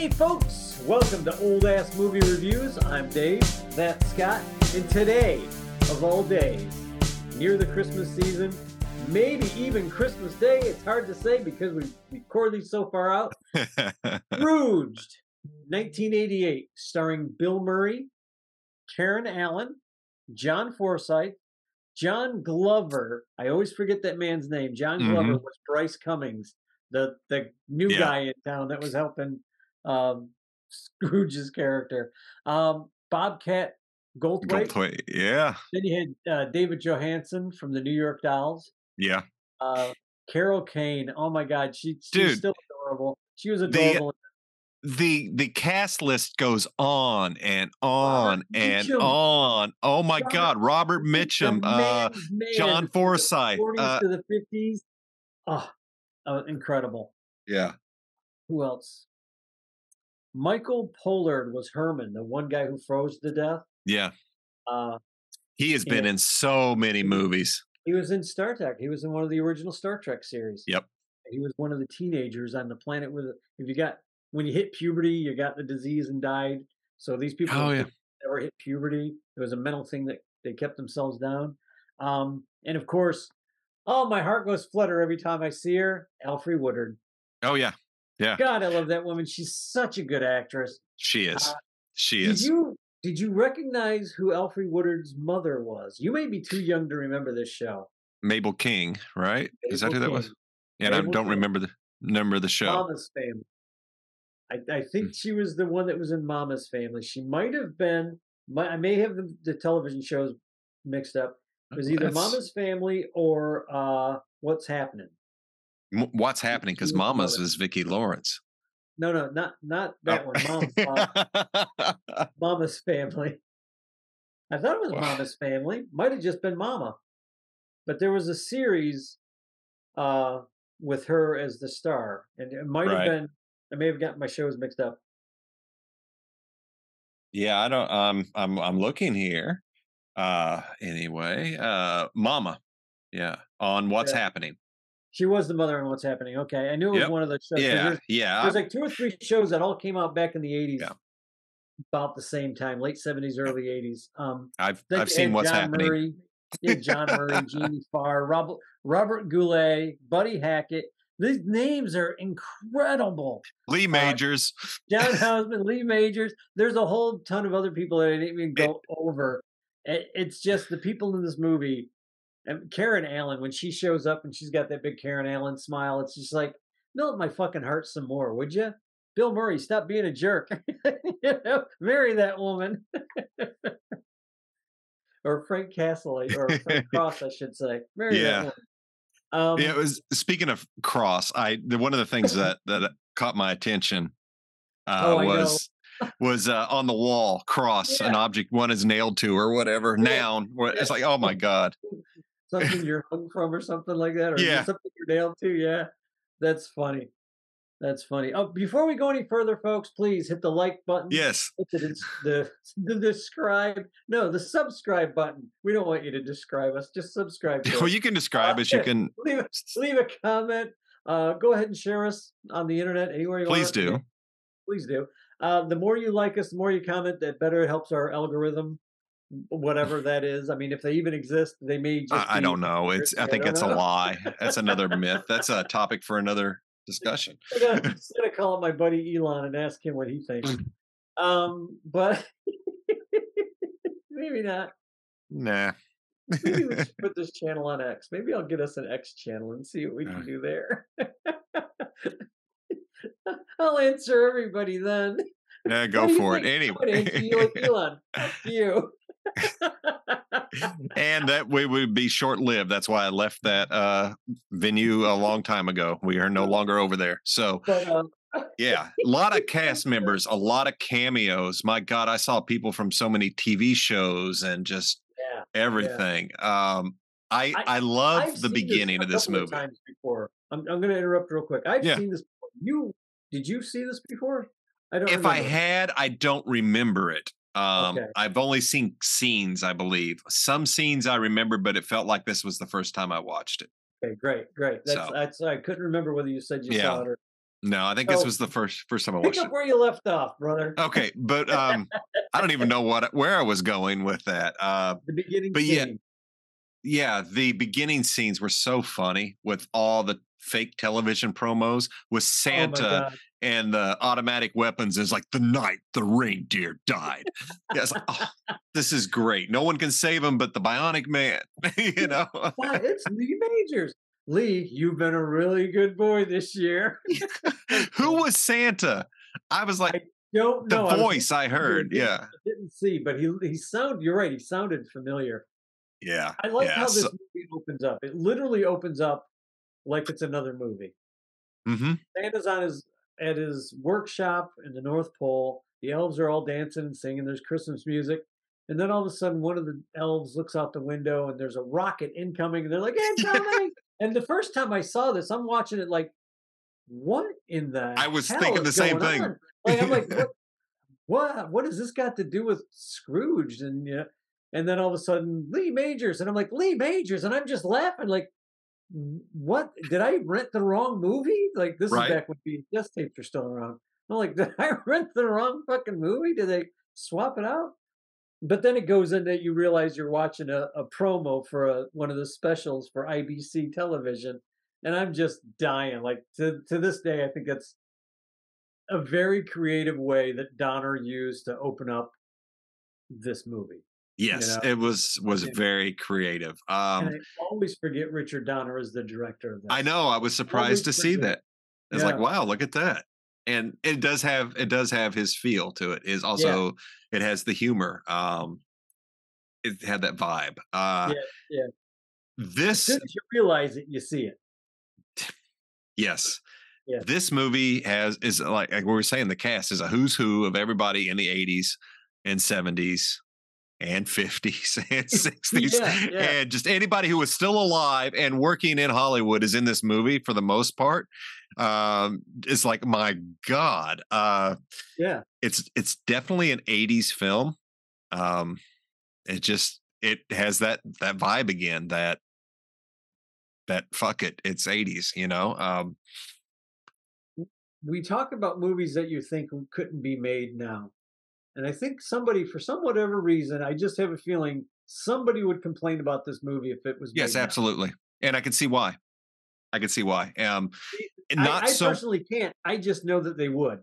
Hey, folks! Welcome to Old Ass Movie Reviews. I'm Dave, that's Scott, and today, of all days, near the Christmas season, maybe even Christmas Day, it's hard to say because we record these so far out. Scrooged, 1988, starring Bill Murray, Karen Allen, John Forsythe, John Glover. I always forget that man's name. John Glover Mhm. was Bryce Cummings, the the new Yeah. guy in town that was helping um, Scrooge's character. Um, Bobcat Goldthwait. Goldthwait. Yeah. Then you had uh, David Johansen from the New York Dolls. Yeah. Uh, Carol Kane. Oh my God, she, she's still adorable. She was The- adorable. The the cast list goes on and on and Mitchum. on. Oh my Robert- God. Robert Mitchum, uh, man John Forsythe. 40s Uh, to the 50s. Oh, incredible. yeah. Who else? Michael Pollard was Herman, the one guy who froze to death. Yeah. Uh, He has been in so many movies. he was in Star Trek. He was in one of the original Star Trek series. Yep. He was one of the teenagers on the planet with. If you got when you hit puberty, you got the disease and died. So these people Oh, yeah. never hit puberty. It was a mental thing that they kept themselves down. Um, and of course, oh, my heart goes flutter every time I see her. Alfre Woodard. Oh yeah. God, I love that woman. She's such a good actress. She is. Uh, she Did is. you did you recognize who Alfre Woodard's mother was? You may be too young to remember this show. Mabel King, right? is that Mabel who that was? King, Yeah, and I don't King. remember the number of the show. Mama's Family. I, I Hmm. think she was the one that was in Mama's Family. She might have been. mi- I may have the, the television shows mixed up. It was either That's- Mama's Family or uh, What's Happening. What's happening? Because was Mama's is Vicki Lawrence. No, no, not not that Oh. one. Mom's, uh, Mama's Family. I thought it was Wow. Mama's Family. Might have just been Mama. But there was a series uh, with her as the star. And it might Right. have been, I may have gotten my shows mixed up. Yeah, I don't. Um, I'm I'm looking here. Uh, anyway, uh, Mama. Yeah, on what's Yeah. happening. She was the mother in What's Happening. Okay. I knew it was Yep. one of those shows. Yeah, There's, yeah. there's like two or three shows that all came out back in the 80s. Yeah. About the same time, late 70s, early 80s. Um, I've I've seen what's John happening. Murray, had John Murray, Jamie Farr, Robert, Robert Goulet, Buddy Hackett. These names are incredible. Lee Majors. John Houseman, Lee Majors. There's a whole ton of other people that I didn't even go over. It, it's just the people in this movie. And Karen Allen, when she shows up and she's got that big Karen Allen smile, it's just like, melt my fucking heart some more, would you? Bill Murray, stop being a jerk. you know, marry that woman. or Frank Castle, or Frank Cross, I should say. Marry Yeah. that woman. Um, yeah, it was speaking of cross. I the, one of the things that that caught my attention uh, Oh, was was uh, on the wall cross an object one is nailed to or whatever Yeah. noun. It's like oh my god. Something you're hung from or something like that, or Yeah. something you're nailed to. Yeah, that's funny. That's funny. Oh, before we go any further, folks, please hit the like button. Yes. The, the the describe. No, the subscribe button. We don't want you to describe us. Just subscribe. To Well, you can describe us. you can. leave a, leave a comment. Uh, go ahead and share us on the internet anywhere you Please want. Please do. Please do. Uh, the more you like us, the more you comment, the better it helps our algorithm, whatever that is. I mean, if they even exist, they may just. I, I don't know. It's. I I think don't it's a lie. That's another myth. That's a topic for another discussion. I'm gonna, I'm gonna call up my buddy Elon and ask him what he thinks. Um, but maybe not. Nah. Maybe we should put this channel on X. Maybe I'll get us an X channel and see what we Uh. can do there. I'll answer everybody then. Yeah, go for it. think? I would you like Anyway, Elon. Fuck you. And that we would be short lived. That's why I left that uh, venue a long time ago. We are no longer over there. So but um, yeah, a lot of cast members, a lot of cameos. My God, I saw people from so many TV shows and just yeah, everything. Um, I I- I love I've the beginning of this movie. before. I'm, I'm going to interrupt real quick. I've Yeah. seen this. Before. You did you see this before? I don't. If I had, I don't remember it. Um, Okay. I've only seen scenes, I believe. Some scenes I remember, but it felt like this was the first time I watched it. Okay, great, great. That's So- that's. I couldn't remember whether you said you Yeah. saw it or. No, I think this was the first first time I watched. Pick up it. where you left off, brother. Okay, but um, I don't even know what where I was going with that. Uh, The beginning. but yeah, scene. yeah, the beginning scenes were so funny with all the fake television promos with Oh Santa God. And the automatic weapons is like the night the reindeer died. yes, oh, this is great. No one can save him but the Bionic Man. you know, it's Lee Majors. Lee, you've been a really good boy this year. who was Santa? I was like Don't the know. I was voice I looking heard. Yeah, I didn't see, but he he sounded. You're right. He sounded familiar. yeah, I like yeah. how this so- movie opens up. It literally opens up like it's another movie. mhm. Santa's on his at his workshop in the North Pole. The elves are all dancing and singing. There's Christmas music. And then all of a sudden, one of the elves looks out the window and there's a rocket incoming. And they're like, incoming. and the first time I saw this, I'm watching it like, what in the I was thinking the same thing. on? Like, I'm like, what, what, what has this got to do with Scrooge? And, you know, and then all of a sudden, Lee Majors. And I'm like, Lee Majors. And I'm just laughing like, what did I rent the wrong movie? Like this Right. is back when VHS tapes are still around. I'm like, did I rent the wrong fucking movie? Did they swap it out? But then it goes into you realize you're watching a, a promo for a, one of the specials for IBC television, and I'm just dying. Like to to this day, I think that's a very creative way that Donner used to open up this movie. Yes, know, it was was very creative. Um, I always forget Richard Donner is the director of that. I know. I was surprised to see that. It's like, wow, look at that. And it does have it does have his feel to it. Is also it has the humor. Um it had that vibe. Uh yeah. As this soon as you realize it, you see it. yes. Yeah. This movie has is like, like we were saying, the cast is a who's who of everybody in the 80s and 70s and 50s and 60s. Yeah, yeah. And just anybody who was still alive and working in Hollywood is in this movie for the most part. Um, it's like, my God. Uh Yeah. it's it's definitely an 80s film. Um it just it has that that vibe again, that that fuck it, it's 80s, you know. Um we talk about movies that you think couldn't be made now. And I think somebody, for some whatever reason, I just have a feeling somebody would complain about this movie if it was Yes, made now. absolutely. And I can see why. I can see why. Um and I, not I so personally can't. I just know that they would.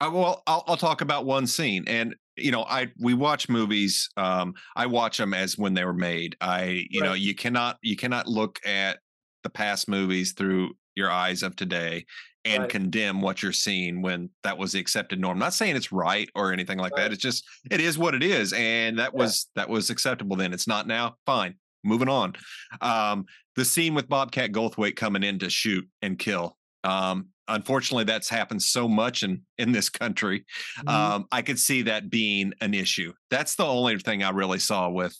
I, well, I'll, I'll talk about one scene, and you know, I we watch movies. Um, I watch them as when they were made. I, you know, you cannot you cannot look at the past movies through your eyes of today and Right. condemn what you're seeing when that was the accepted norm. not saying it's right or anything like Right. that. It's just it is what it is, and that Yeah. was that was acceptable then. It's not now. Fine, moving on. Um, the scene with Bobcat Goldthwait coming in to shoot and kill. Um, unfortunately, that's happened so much in in this country. Mhm. Um, I could see that being an issue. That's the only thing I really saw with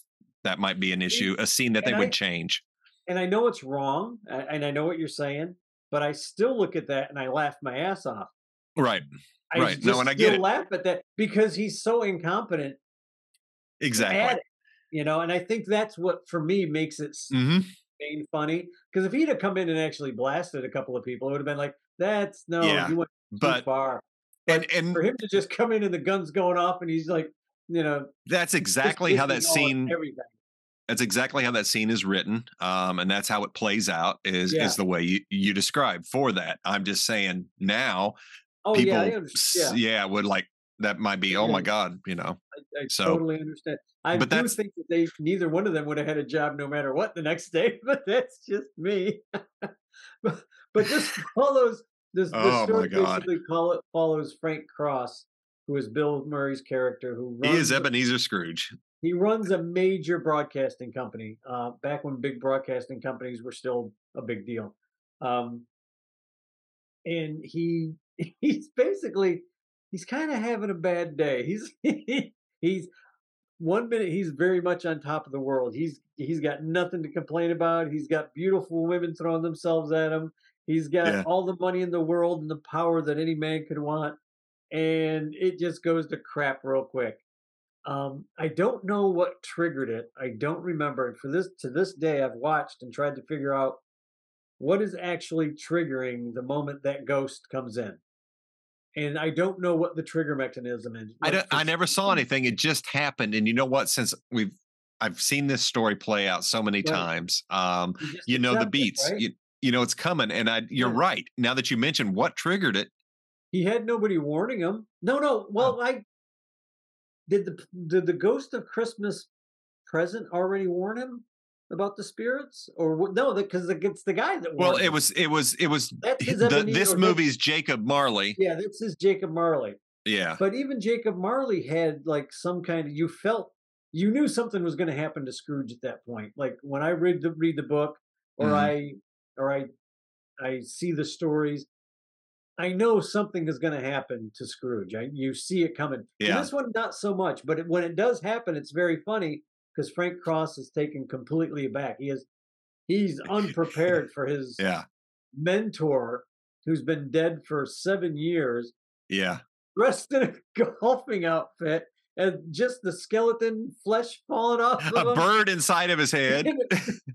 that might be an issue. A scene that they and would I- change. And I know it's wrong, and I know what you're saying, but I still look at that and I laugh my ass off. Right. I Right. No, and I get it. laugh at that because he's so incompetent Exactly. at it, you know. And I think that's what for me makes it hmm funny. Because if he'd have come in and actually blasted a couple of people, it would have been like, "That's no, Yeah, you went too But far." and But and for him to just come in and the guns going off, and he's like, you know, that's exactly how that scene everything. That's exactly how that scene is written um and that's how it plays out is Yeah. is the way you you describe for that i'm just saying now Oh people yeah, I yeah, yeah would like that might be oh my god you know I, I so- totally understand. I but do think that they neither one of them would have had a job no matter what the next day, but that's just me. but, but this follows this, Oh, this story basically call it follows Frank Cross, who is Bill Murray's character, who he is ebenezer scrooge he runs a major broadcasting company uh, back when big broadcasting companies were still a big deal. Um, and he he's basically he's kind of having a bad day. He's he's one minute he's very much on top of the world. He's he's got nothing to complain about. He's got beautiful women throwing themselves at him. He's got Yeah. all the money in the world and the power that any man could want. And it just goes to crap real quick um, I don't know what triggered it. I don't remember. And for this to this day, I've watched and tried to figure out what is actually triggering the moment that ghost comes in? And I don't know what the trigger mechanism is. I don't, I never saw anything. It just happened. And you know what? Since we've I've seen this story play out so many Right. times. Um, you you know the accept it, beats. right? You you know it's coming. And I you're Yeah. right. Now that you mentioned what triggered it, He had nobody warning him. No, no. Well, I did the did the ghost of Christmas present already warn him about the spirits, or? No, because it's the guy that. well, it him. was it was it was the, this movie's Jacob Marley. Yeah, this is Jacob Marley. Yeah. But even Jacob Marley had like some kind of you felt you knew something was going to happen to Scrooge at that point. Like when I read the read the book or Mhm. I or I I see the stories, I know something is going to happen to Scrooge. I, you see it coming. And Yeah. this one not so much, but it, when it does happen, it's very funny because Frank Cross is taken completely aback. He is he's unprepared for his Yeah. mentor who's been dead for seven years Yeah. dressed in a golfing outfit and just the skeleton flesh falling off of A bird inside of his head.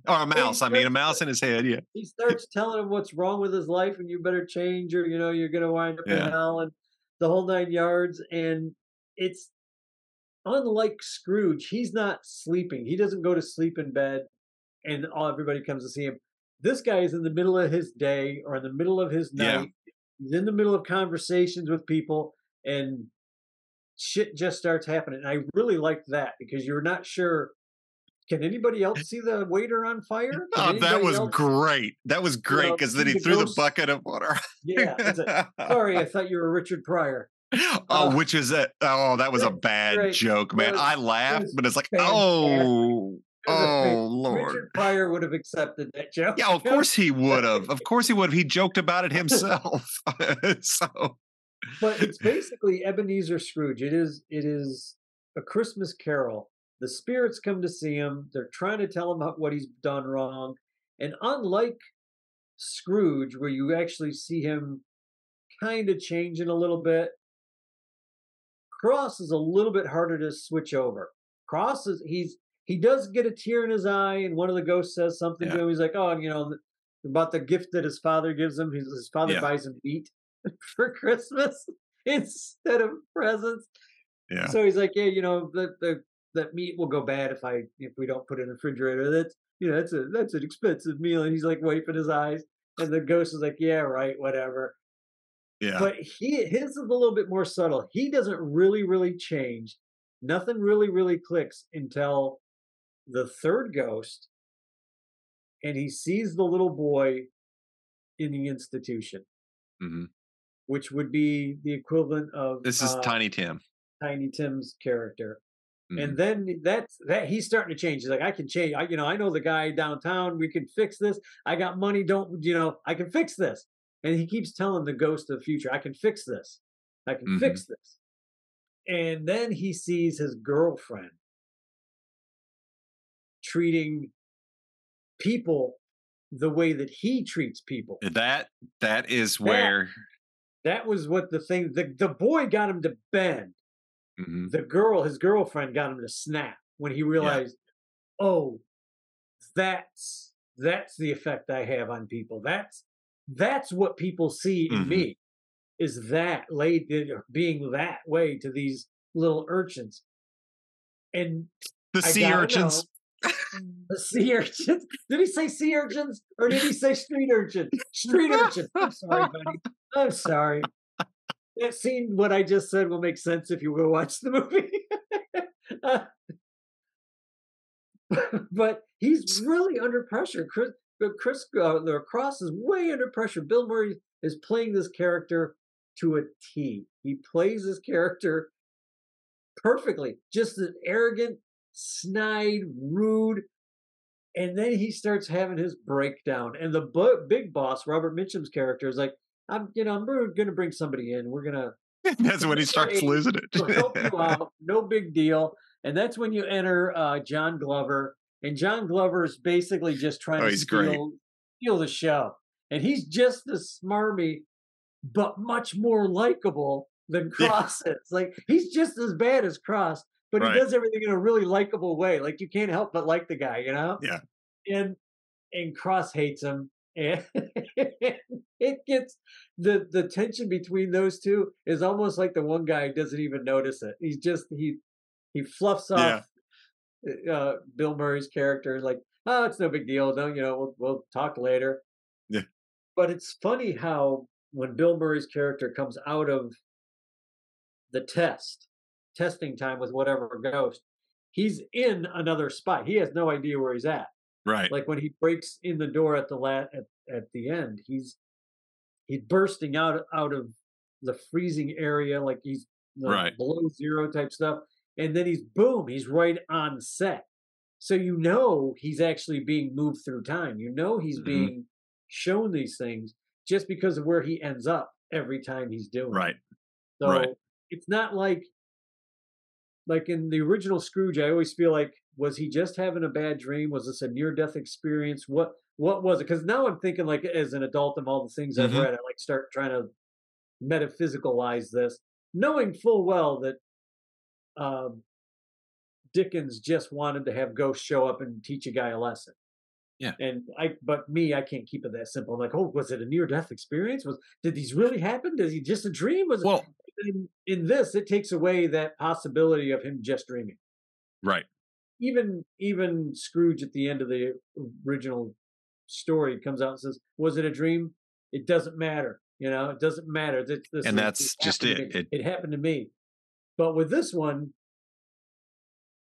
Or a mouse. I mean, a mouse in his head. Yeah. he starts telling him what's wrong with his life and you better change or you know you're gonna wind up Yeah. in hell and the whole nine yards and it's unlike Scrooge, he's not sleeping. He doesn't go to sleep in bed and all everybody comes to see him. This guy is in the middle of his day or in the middle of his Yeah. night. He's in the middle of conversations with people and shit just starts happening. And I really liked that because you're not sure. Can anybody else see the waiter on fire? Can Oh, that was else- great. That was great know, because then he the threw the bucket of water. Yeah. a- sorry, I thought you were Richard Pryor. oh, Uh, which is a oh, that was a bad great. joke, man. was- I laughed, was but it's like, fantastic. oh, It was a fan- oh, Lord. Richard Pryor would have accepted that joke. Yeah, of course he would have. Of course he would have. He joked about it himself. so but it's basically Ebenezer Scrooge. It is it is a Christmas carol. The spirits come to see him. They're trying to tell him what he's done wrong. And unlike Scrooge, where you actually see him kind of changing a little bit, Cross is a little bit harder to switch over. Cross is he's he does get a tear in his eye, and one of the ghosts says something to him. He's like, "Oh, you know, about the gift that his father gives him. His, his father Yeah. buys him meat for Christmas instead of presents." yeah. So he's like, "Yeah, you know, the the that meat will go bad if I if we don't put it in the refrigerator. That's you know, that's a that's an expensive meal." And he's like wiping his eyes, and the ghost is like, "Yeah, right, whatever." Yeah. But he his is a little bit more subtle. He doesn't really really change. Nothing really really clicks until the third ghost, and he sees the little boy in the institution, Mhm. which would be the equivalent of This is uh, Tiny Tim. Tiny Tim's character. Mhm. And then that's that he's starting to change. He's like, I can change. I, you know, I know the guy downtown. We can fix this. I got money. Don't you know? I can fix this. And he keeps telling the ghost of the future, I can fix this. I can Mhm. fix this. And then he sees his girlfriend treating people the way that he treats people. That that is where That was what the thing. The the boy got him to bend. Mhm. the girl, his girlfriend, got him to snap when he realized, oh, that's that's the effect I have on people. That's that's what people see in Mhm. me. Is that laid being that way to these little urchins, and the I sea urchins. the sea urchins. Did he say sea urchins or did he say street urchin? Street urchin. I'm sorry, buddy. I'm sorry. That scene, what I just said, will make sense if you go watch the movie. Uh, but he's really under pressure. Chris, Chris uh, the Cross is way under pressure. Bill Murray is playing this character to a T. He plays this character perfectly. Just an arrogant, snide, rude. And then he starts having his breakdown. And the big boss, Robert Mitchum's character, is like, I'm, you know, I'm going to bring somebody in. We're going to That's when he starts losing We'll help it. you out. No big deal. And that's when you enter uh, John Glover. And John Glover is basically just trying Oh, to steal, great. steal the show. And he's just as smarmy, but much more likable than Yeah. Cross is. Like he's just as bad as Cross, but Right. he does everything in a really likable way. Like you can't help but like the guy, you know? Yeah. And and Cross hates him. and it gets the the tension between those two is almost like the one guy doesn't even notice it. He's just he he fluffs off yeah. uh, Bill Murray's character like, oh, it's no big deal. Don't you know? We'll, we'll talk later. Yeah. But it's funny how when Bill Murray's character comes out of the test, testing time with whatever ghost, he's in another spot. He has no idea where he's at. Right. Like when he breaks in the door at the la- at, at the end, he's he's bursting out out of the freezing area, like he's right. below zero type stuff, and then he's boom, he's right on set. So you know he's actually being moved through time. You know he's mm-hmm. being shown these things just because of where he ends up every time he's doing. Right. It. So right. it's not like like in the original Scrooge, I always feel like was he just having a bad dream? Was this a near death experience? What what was it? Because now I'm thinking like as an adult of all the things mm-hmm. I've read, I like start trying to metaphysicalize this, knowing full well that um, Dickens just wanted to have ghosts show up and teach a guy a lesson. Yeah. And I, but me, I can't keep it that simple. I'm like, oh, was it a near death experience? Was did these really happen? Does he just a dream? Was well, in, in this, it takes away that possibility of him just dreaming. Right. Even even Scrooge at the end of the original story comes out and says, "Was it a dream? It doesn't matter. You know, it doesn't matter. This, this and that's it just it. It, it happened to me. But with this one,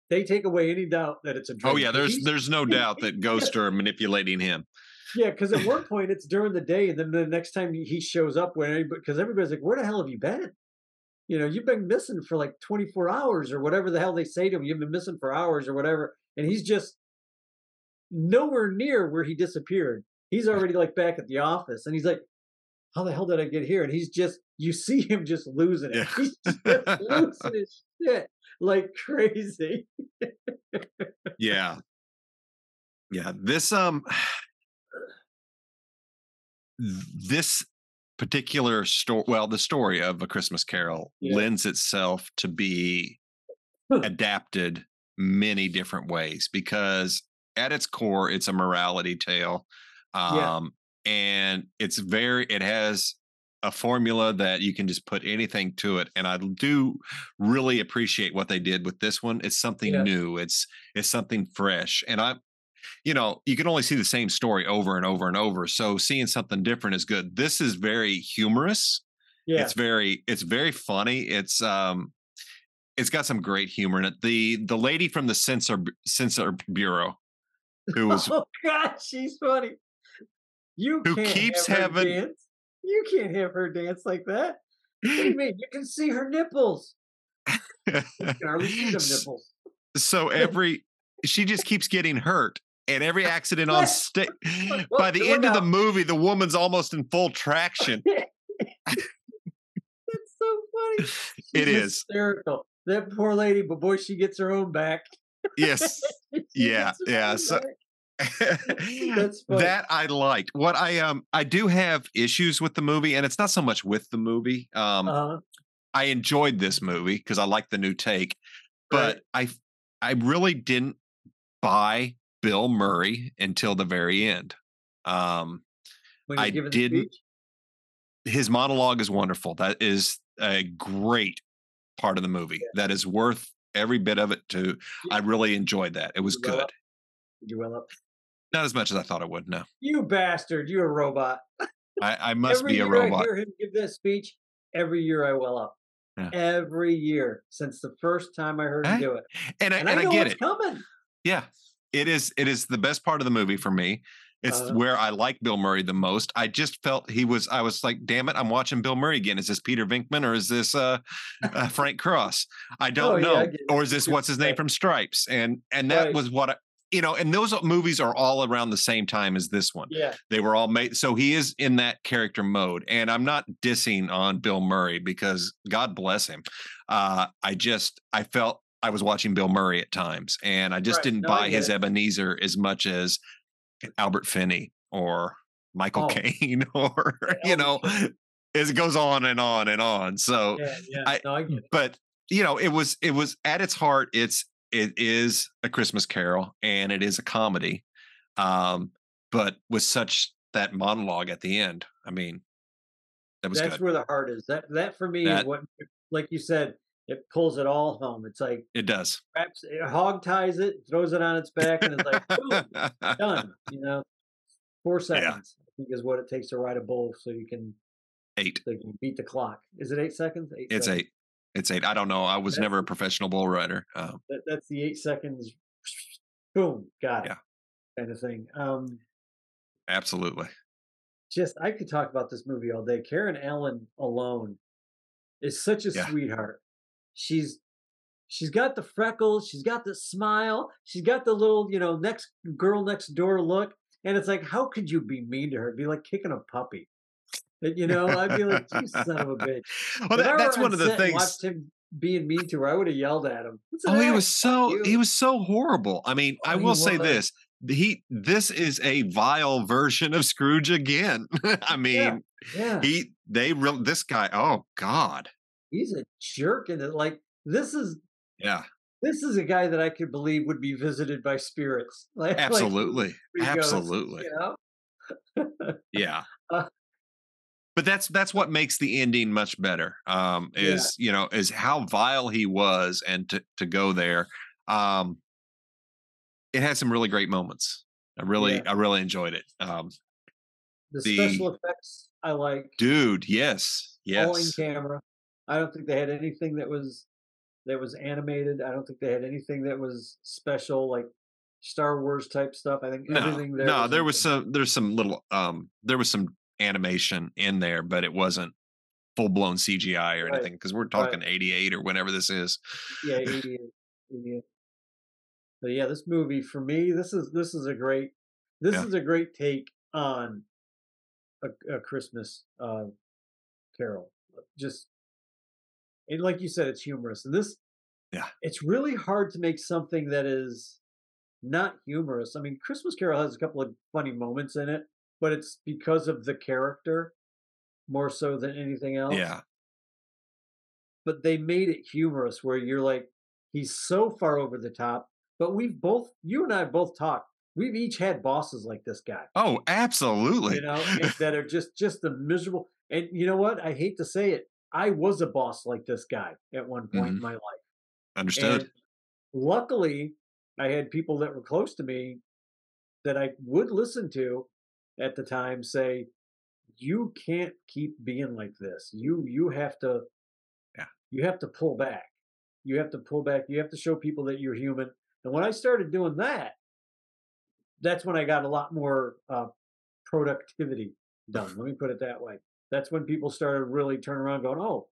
they take away any doubt that it's a oh, dream. Oh yeah, there's there's no doubt that ghosts are manipulating him. Yeah, because at one point it's during the day, and then the next time he shows up, when because everybody's like, "Where the hell have you been?" You know, you've been missing for like 24 hours or whatever the hell they say to him. You've been missing for hours or whatever. And he's just nowhere near where he disappeared. He's already like back at the office and he's like, how the hell did I get here? And he's just, you see him just losing it. Yeah. He's just losing his shit like crazy. yeah. Yeah. This, um, this particular story well the story of a christmas carol yeah. lends itself to be adapted many different ways because at its core it's a morality tale um yeah. and it's very it has a formula that you can just put anything to it and i do really appreciate what they did with this one it's something yeah. new it's it's something fresh and i you know, you can only see the same story over and over and over. So seeing something different is good. This is very humorous. Yeah. It's very it's very funny. It's um it's got some great humor in it. The the lady from the censor censor bureau who was Oh god, she's funny. You who keeps having dance. You can't have her dance like that. What do you mean? You can see her nipples. You can see them nipples. So every she just keeps getting hurt and every accident on stage. By the end of the movie, the woman's almost in full traction. That's so funny. She's it is hysterical. That poor lady, but boy, she gets her own back. Yes. yeah. Yeah. So that I liked. What I um I do have issues with the movie, and it's not so much with the movie. Um uh-huh. I enjoyed this movie because I like the new take, but right. I I really didn't buy Bill Murray until the very end. Um, I didn't. His monologue is wonderful. That is a great part of the movie. Yeah. That is worth every bit of it. To yeah. I really enjoyed that. It was you good. Did you well up? Not as much as I thought it would. No. You bastard! You're a robot. I, I must be a robot. I hear him give this speech. Every year I well up. Yeah. Every year since the first time I heard him do it. And I, and, and I, I get it. Coming. Yeah, it is it is the best part of the movie for me. It's uh, where I like Bill Murray the most. I just felt he was. I was like, "Damn it, I'm watching Bill Murray again." Is this Peter Venkman or is this uh, uh Frank Cross? I don't oh, know. Yeah, I or is this what's his name from Stripes? And and that right. was what I, you know. And those movies are all around the same time as this one. Yeah, they were all made. So he is in that character mode. And I'm not dissing on Bill Murray because God bless him. Uh, I just I felt I was watching Bill Murray at times, and I just right. didn't no, buy his it. Ebenezer as much as Albert Finney or Michael oh. Caine or you know, as it goes on and on and on. So, yeah, yeah. I, no, I but you know, it was it was at its heart, it's it is a Christmas Carol and it is a comedy, um, but with such that monologue at the end. I mean, that was That's good. where the heart is. That that for me That- is what, like you said, it pulls it all home. It's like It does. wraps, it hog ties it, throws it on its back, and it's like boom, done. You know, four seconds I think is what it takes to ride a bull, so you can eight. so you can beat the clock. Is it eight seconds? Eight. It's seconds. eight. It's eight. I don't know. I was That's- never a professional bull rider. Um, That, that's the eight seconds. Boom, got it. Yeah. Kind of thing. Um, absolutely. just I could talk about this movie all day. Karen Allen alone is such a Yeah. sweetheart. She's she's got the freckles, she's got the smile, she's got the little, you know, next girl next door look. And it's like, how could you be mean to her? It'd be like kicking a puppy. You know, I'd be like, you son of a bitch. Well, that, that's one of the things. Watched him being mean to her, I would have yelled at him. "It's an Oh, he was so he was so horrible. I mean, I Oh, he will say this: he this is a vile version of Scrooge again. I mean, yeah, he they real this guy. Oh God, he's a jerk. And it like this is yeah, this is a guy that I could believe would be visited by spirits. Like, like, absolutely, ghosts, absolutely, you know? yeah. Uh, but that's that's what makes the ending much better. Um, Yeah. is you know is how vile he was, and to to go there. Um, it had some really great moments. I really Yeah. I really enjoyed it. Um, The, the- special effects I like. dude, yes, All in camera. I don't think they had anything that was that was animated. I don't think they had anything that was special like Star Wars type stuff. I think No, everything there. no, was there was some there's some little um there was some animation in there, but it wasn't full blown CGI or Right, anything because we're talking 88 or whenever this is. yeah, 88, 88. But yeah, this movie for me, this is this is a great this Yeah. is a great take on a, a Christmas uh, Carol. Just and like you said, it's humorous. And this, Yeah. it's really hard to make something that is not humorous. I mean, Christmas Carol has a couple of funny moments in it, but it's because of the character more so than anything else Yeah. but they made it humorous where you're like he's so far over the top but we've both you and i both talked we've each had bosses like this guy Oh, absolutely. you know that are just just the miserable and you know what i hate to say it i was a boss like this guy at one point in my life. Understood. and luckily i had people that were close to me that i would listen to at the time say you can't keep being like this. You you have to Yeah. you have to pull back. You have to pull back. You have to show people that you're human. And when i started doing that that's when i got a lot more uh, productivity done let me put it that way that's when people started really turning around going oh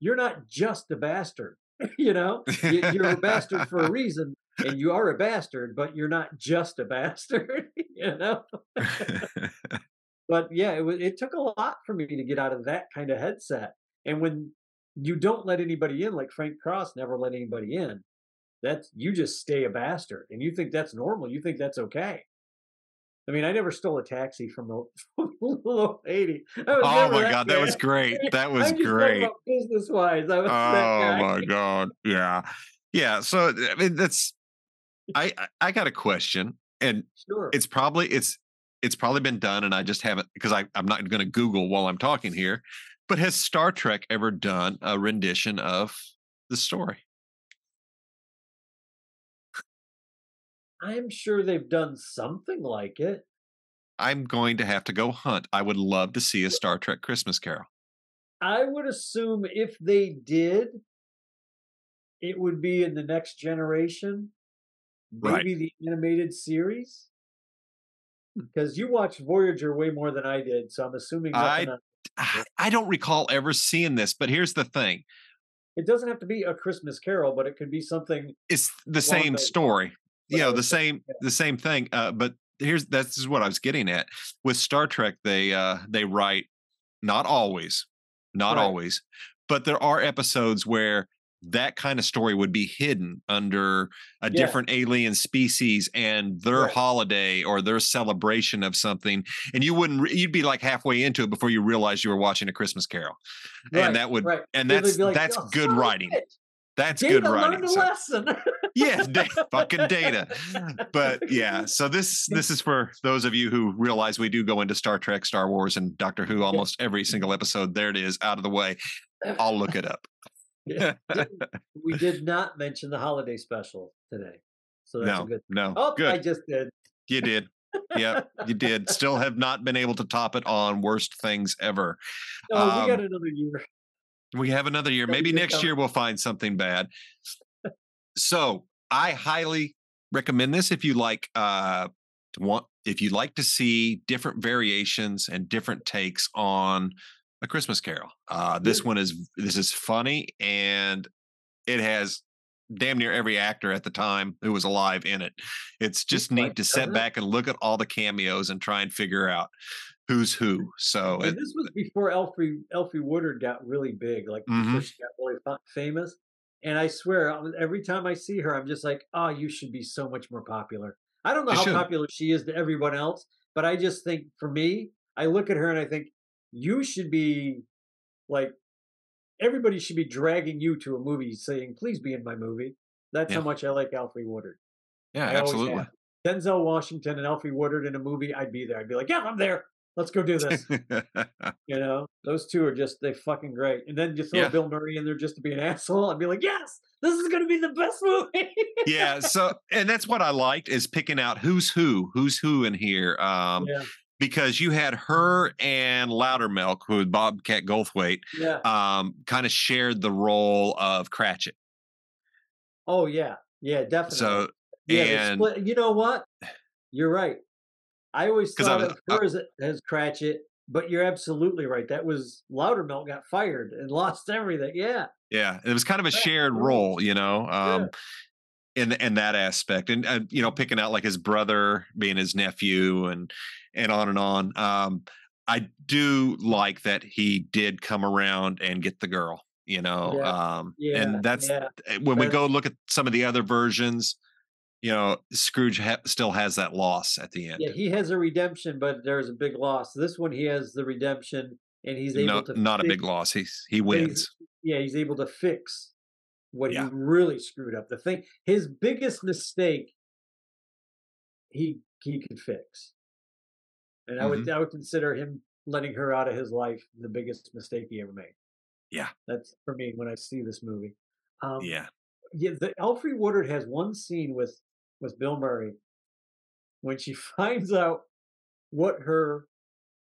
you're not just a bastard you know? You, you're a bastard for a reason and you are a bastard but you're not just a bastard you know? But yeah it, it took a lot for me to get out of that kind of headset and when you don't let anybody in like frank cross never let anybody in that's you just stay a bastard and you think that's normal you think that's okay i mean i never stole a taxi from a little old lady I was oh my that god, that was great. That was great. business wise i was that Oh my god. Yeah. Yeah. So I mean that's I I- I got a question and sure it's probably it's it's probably been done and I just haven't because I I'm not going to Google while I'm talking here. But has Star Trek ever done a rendition of the story? I'm sure they've done something like it I'm going to have to go hunt. I would love to see a Star Trek Christmas Carol. I would assume if they did, it would be in the next generation, Right. maybe the animated series. Hmm. Because you watched Voyager way more than I did, so I'm assuming I- on- I don't recall ever seeing this, but here's the thing: it doesn't have to be a Christmas Carol, but it could be something. it's the same story. You know, the same the same thing. Uh, but here's that's is what I was getting at with Star Trek. They uh they write not always, not Right. always, but there are episodes where that kind of story would be hidden under a Yeah. different alien species and their Right. holiday or their celebration of something and you wouldn't re- you'd be like halfway into it before you realized you were watching a christmas carol Right, and that would and that's like, that's "Oh, good son of a writing bitch, that's Data good writing so- lesson. yeah, da- fucking data. But yeah, so this this is for those of you who realize we do go into Star Trek, Star Wars, and Doctor Who almost every single episode. There it is, out of the way. I'll look it up. Yeah. We did not mention the holiday special today, so that's No, a good. no, Oh, I just did. You did. Yep, you did. Still have not been able to top it on worst things ever. Oh, we got Um, another year. We have another year. Maybe next year we'll find something bad. So I highly recommend this if you like uh to want if you like to see different variations and different takes on a Christmas Carol. Uh this one is this is funny and it has damn near every actor at the time who was alive in it. It's just neat to sit back and look at all the cameos and try and figure out who's who. So And it, this was before Elfie Elfie Woodard got really big, like Mhm. before she got really famous. And I swear, every time I see her, I'm just like, "Oh, you should be so much more popular." I don't know You how should. popular she is to everyone else, but I just think for me, I look at her and I think you should be like everybody should be dragging you to a movie, saying, "Please be in my movie." That's how much I like Elfie Woodard. yeah, I absolutely. Denzel Washington and Elfie Woodard in a movie, I'd be there. I'd be like, "Yeah, I'm there. Let's go do this." You know, those two are just they fucking great. And then you throw Yeah. Bill Murray in there just to be an asshole. I'd be like, yes, this is gonna be the best movie. yeah so and that's what i liked is picking out who's who who's who in here um yeah, because you had her and loudermilk who bobcat goldthwait yeah. um kind of shared the role of cratchit Oh yeah, yeah, definitely. so yeah, and split- you know what? You're right. I always 'Cause I thought was- of her as, as Cratchit, but you're absolutely right. That was Loudermilk got fired and lost everything. Yeah, yeah it was kind of a shared role you know um in in that aspect and uh, you know picking out like his brother being his nephew and and on and on um i do like that he did come around and get the girl you know Yeah, um yeah, and that's yeah. uh, when we go look at some of the other versions you know scrooge ha- still has that loss at the end Yeah, he has a redemption, but there's a big loss. This one, he has the redemption, and he's able no, to not a fix- big loss he's he but he's- wins yeah, he's able to fix what Yeah. he really screwed up. The thing, his biggest mistake, he he could fix, and I would Mm-hmm. I would consider him letting her out of his life the biggest mistake he ever made. Yeah. that's for me when I see this movie. Um, yeah yeah, the Alfred Woodard has one scene with with Bill Murray when she finds out what her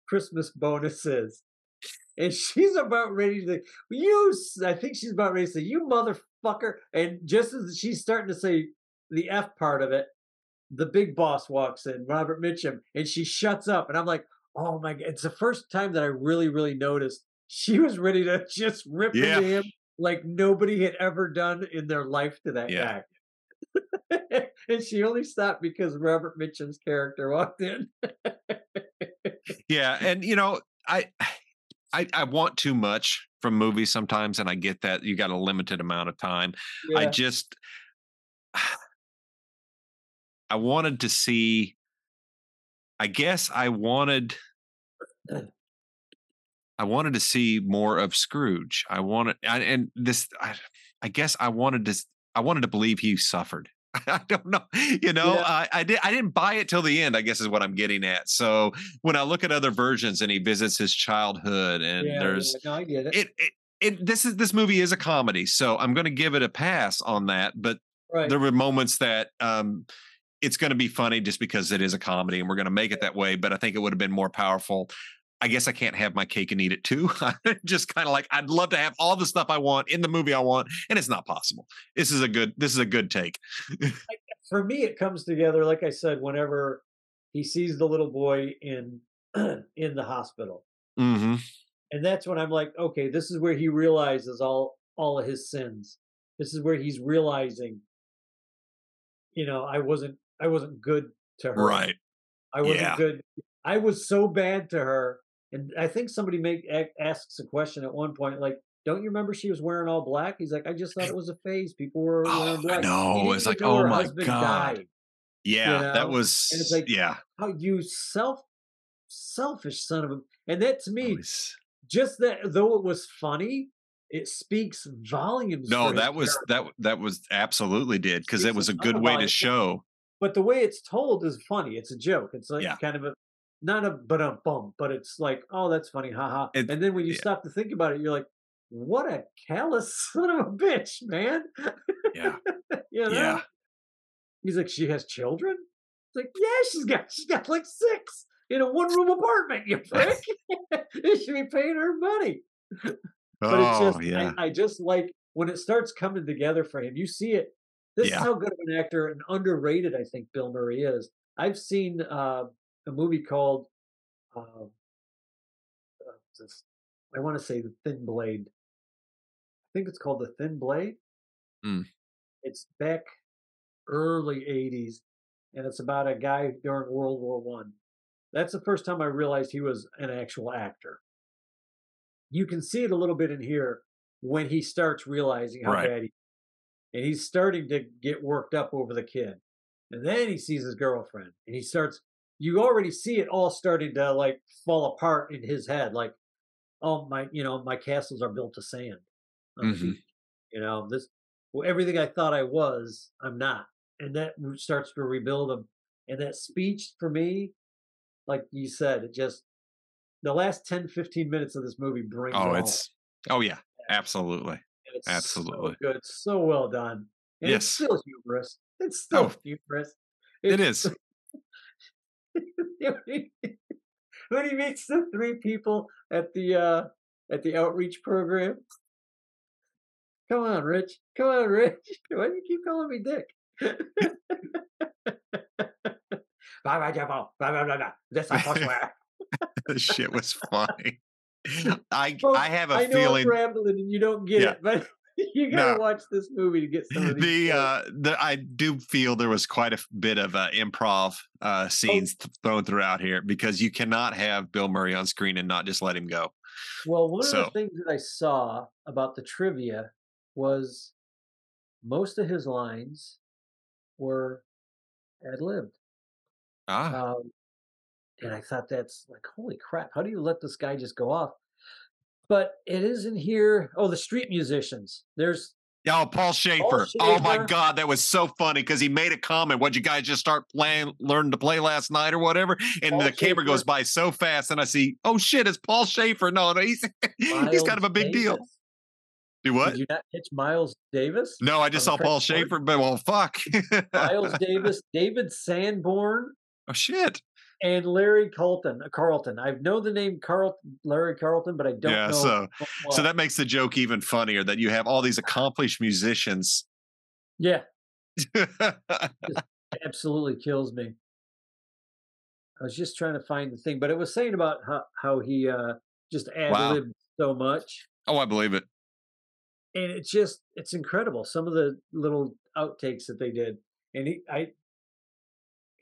Christmas bonus is, and she's about ready to you. I think she's about ready to say you motherfucker, and just as she's starting to say the f part of it, the big boss walks in, Robert Mitchum, and she shuts up, and I'm like, oh my god! It's the first time that I really, really noticed she was ready to just rip Yeah. into him like nobody had ever done in their life to that Yeah. guy. and she only stopped because Robert Mitchum's character walked in. yeah and you know i i i want too much from movies sometimes and i get that you got a limited amount of time I just I wanted to see I guess I wanted I wanted to see more of Scrooge. I wanted I, and this I, I guess I wanted to I wanted to believe he suffered. I don't know. You know, Yeah. I, I did I didn't buy it till the end, I guess is what I'm getting at. So when I look at other versions and he visits his childhood and yeah, there's yeah, no, I get it. it, it it this is this movie is a comedy, so I'm going to give it a pass on that. But right. there were moments that um it's going to be funny just because it is a comedy and we're going to make it that way but i think it would have been more powerful i guess i can't have my cake and eat it too just kind of like i'd love to have all the stuff i want in the movie i want and it's not possible this is a good this is a good take For me, it comes together, like I said, whenever he sees the little boy in in the hospital. hmm And that's when I'm like, okay, this is where he realizes all all of his sins. This is where he's realizing, you know, I wasn't I wasn't good to her. right I wasn't Yeah. good. I was so bad to her. And I think somebody make asks a question at one point, like, "Don't you remember she was wearing all black?" He's like, "I just thought it was a phase. People were Oh, wearing black." Know. It's like, oh my God. died. yeah know? that was And it's like- yeah How you self selfish son of a. And that to oh, me, It was- just that though it was funny, it speaks volumes. No, that was character. that that was absolutely did because it was a a good way to show. but the way it's told is funny. It's a joke. It's like Yeah. kind of a not a but a bump, but it's like, oh, that's funny, haha. It- and then when you yeah. stop to think about it, you're like, what a callous son of a bitch, man. Yeah, you know? yeah. He's like, she has children? It's like, yeah, she's got she's got like six in a one room apartment, you prick. you should be paying her money. But it's Oh just yeah, I, I just like when it starts coming together for him. You see it. This Yeah. is how good of an actor and underrated I think Bill Murray is. I've seen uh, a movie called um, uh, this- I want to say The Thin Blade. I think it's called The Thin Blade. Mm. It's back early '80s, and it's about a guy during World War One. That's the first time I realized he was an actual actor. You can see it a little bit in here when he starts realizing how Right. bad he and he's starting to get worked up over the kid. And then he sees his girlfriend and he starts you already see it all starting to like fall apart in his head like oh my you know my castles are built of sand on the Mhm. you know this well, everything i thought i was i'm not and that starts to rebuild him and that speech for me like you said it just the last 10 15 minutes of this movie brings it Oh, home. it's oh yeah, absolutely. It's absolutely. so good so well done and it's Yes. still humorous it's still Oh, humorous It It's- is. When he meets the three people at the uh at the outreach program. Come on, Rich. Come on, Rich. Why do you keep calling me Dick? Blah, blah. This I swear. This shit was funny. I Folks, I have a I know feeling I'm rambling and you don't get Yeah. it, but you gotta No. watch this movie to get some of the uh the, I do feel there was quite a bit of uh, improv uh scenes th- thrown throughout here because you cannot have Bill Murray on screen and not just let him go. Well, one of the things that I saw about the trivia was most of his lines were ad libbed. Ah, Um, and I thought that's like, holy crap, how do you let this guy just go off? But it isn't here. Oh, the street musicians. There's oh, Paul Shaffer. Oh my God, that was so funny because he made a comment. What you guys just start playing, learn to play last night or whatever? And Paul the camera goes by so fast, and I see, oh shit, it's Paul Shaffer. No, no, he's he's kind of a big deal. Do what? Did you not catch Miles Davis? No, I just saw Paul Shaffer, but well, fuck. Miles Davis, David Sanborn, oh shit. And Larry Carlton. uh, Carlton. I know the name Carl Larry Carlton, but I don't Yeah, know. so what- so that makes the joke even funnier that you have all these accomplished musicians. yeah, absolutely kills me. I was just trying to find the thing, but it was saying about how, how he uh, just ad Wow. libbed so much. oh, I believe it. And it's just, it's incredible. Some of the little outtakes that they did. And he, I,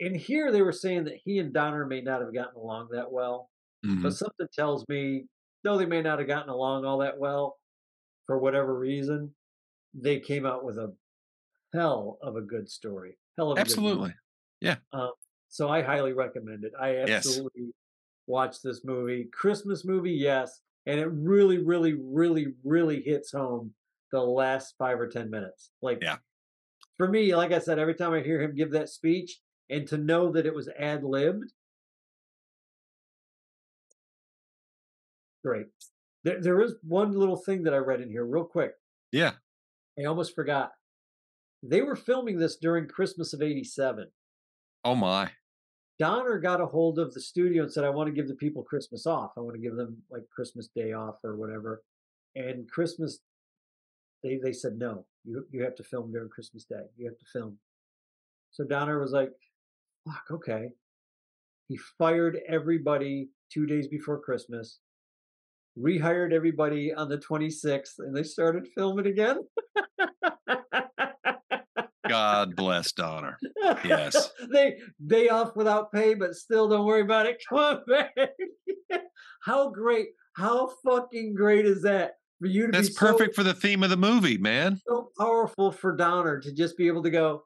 in here, they were saying that he and Donner may not have gotten along that well. Mhm. But something tells me, though they may not have gotten along all that well for whatever reason, they came out with a hell of a good story. Hell of a good movie. Absolutely. Um, so I highly recommend it. I Yes. absolutely watched this movie. Christmas movie, yes. And it really, really, really, really hits home the last five or 10 minutes. Like, Yeah. for me, like I said, every time I hear him give that speech and to know that it was ad libbed, great. There, there is one little thing that I read in here, real quick. Yeah. I almost forgot. They were filming this during Christmas of 87. Oh my. Donner got a hold of the studio and said, I want to give the people Christmas off. I want to give them like Christmas Day off or whatever. And Christmas, they, they said, no, you, you have to film during Christmas Day. You have to film. So Donner was like, fuck, okay. He fired everybody two days before Christmas, rehired everybody on the 26th, and they started filming again. God bless Donner. Yes. they day off without pay, but still don't worry about it. Come on back. how great, how fucking great is that for you to That's perfect for the theme of the movie, man. so, so powerful for Donner to just be able to go,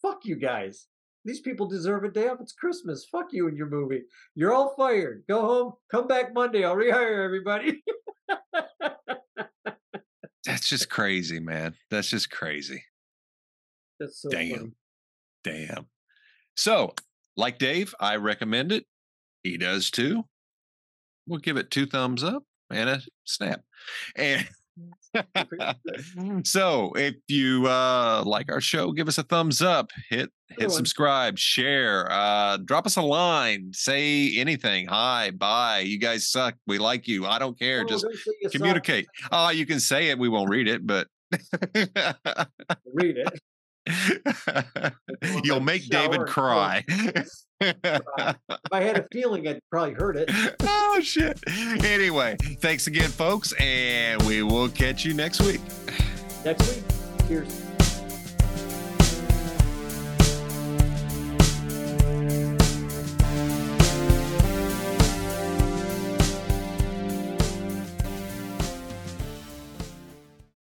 fuck you guys. These people deserve a day off. It's Christmas. Fuck you and your movie. You're all fired. Go home. Come back Monday. I'll rehire everybody. That's just crazy, man. That's just crazy. That's so Damn. funny. Damn. So, like Dave, I recommend it. He does too. We'll give it two thumbs up and a snap. And so if you uh like our show, give us a thumbs up, hit hit subscribe, share, uh drop us a line, say anything. Hi, bye. You guys suck. We like you. I don't care. No, Just don't say suck. communicate. Oh, you can say it. We won't read it, but Read it. You'll make David and If I had a feeling, I'd probably heard it. oh shit. Anyway, thanks again, folks, and we will catch you next week. Next week. Cheers.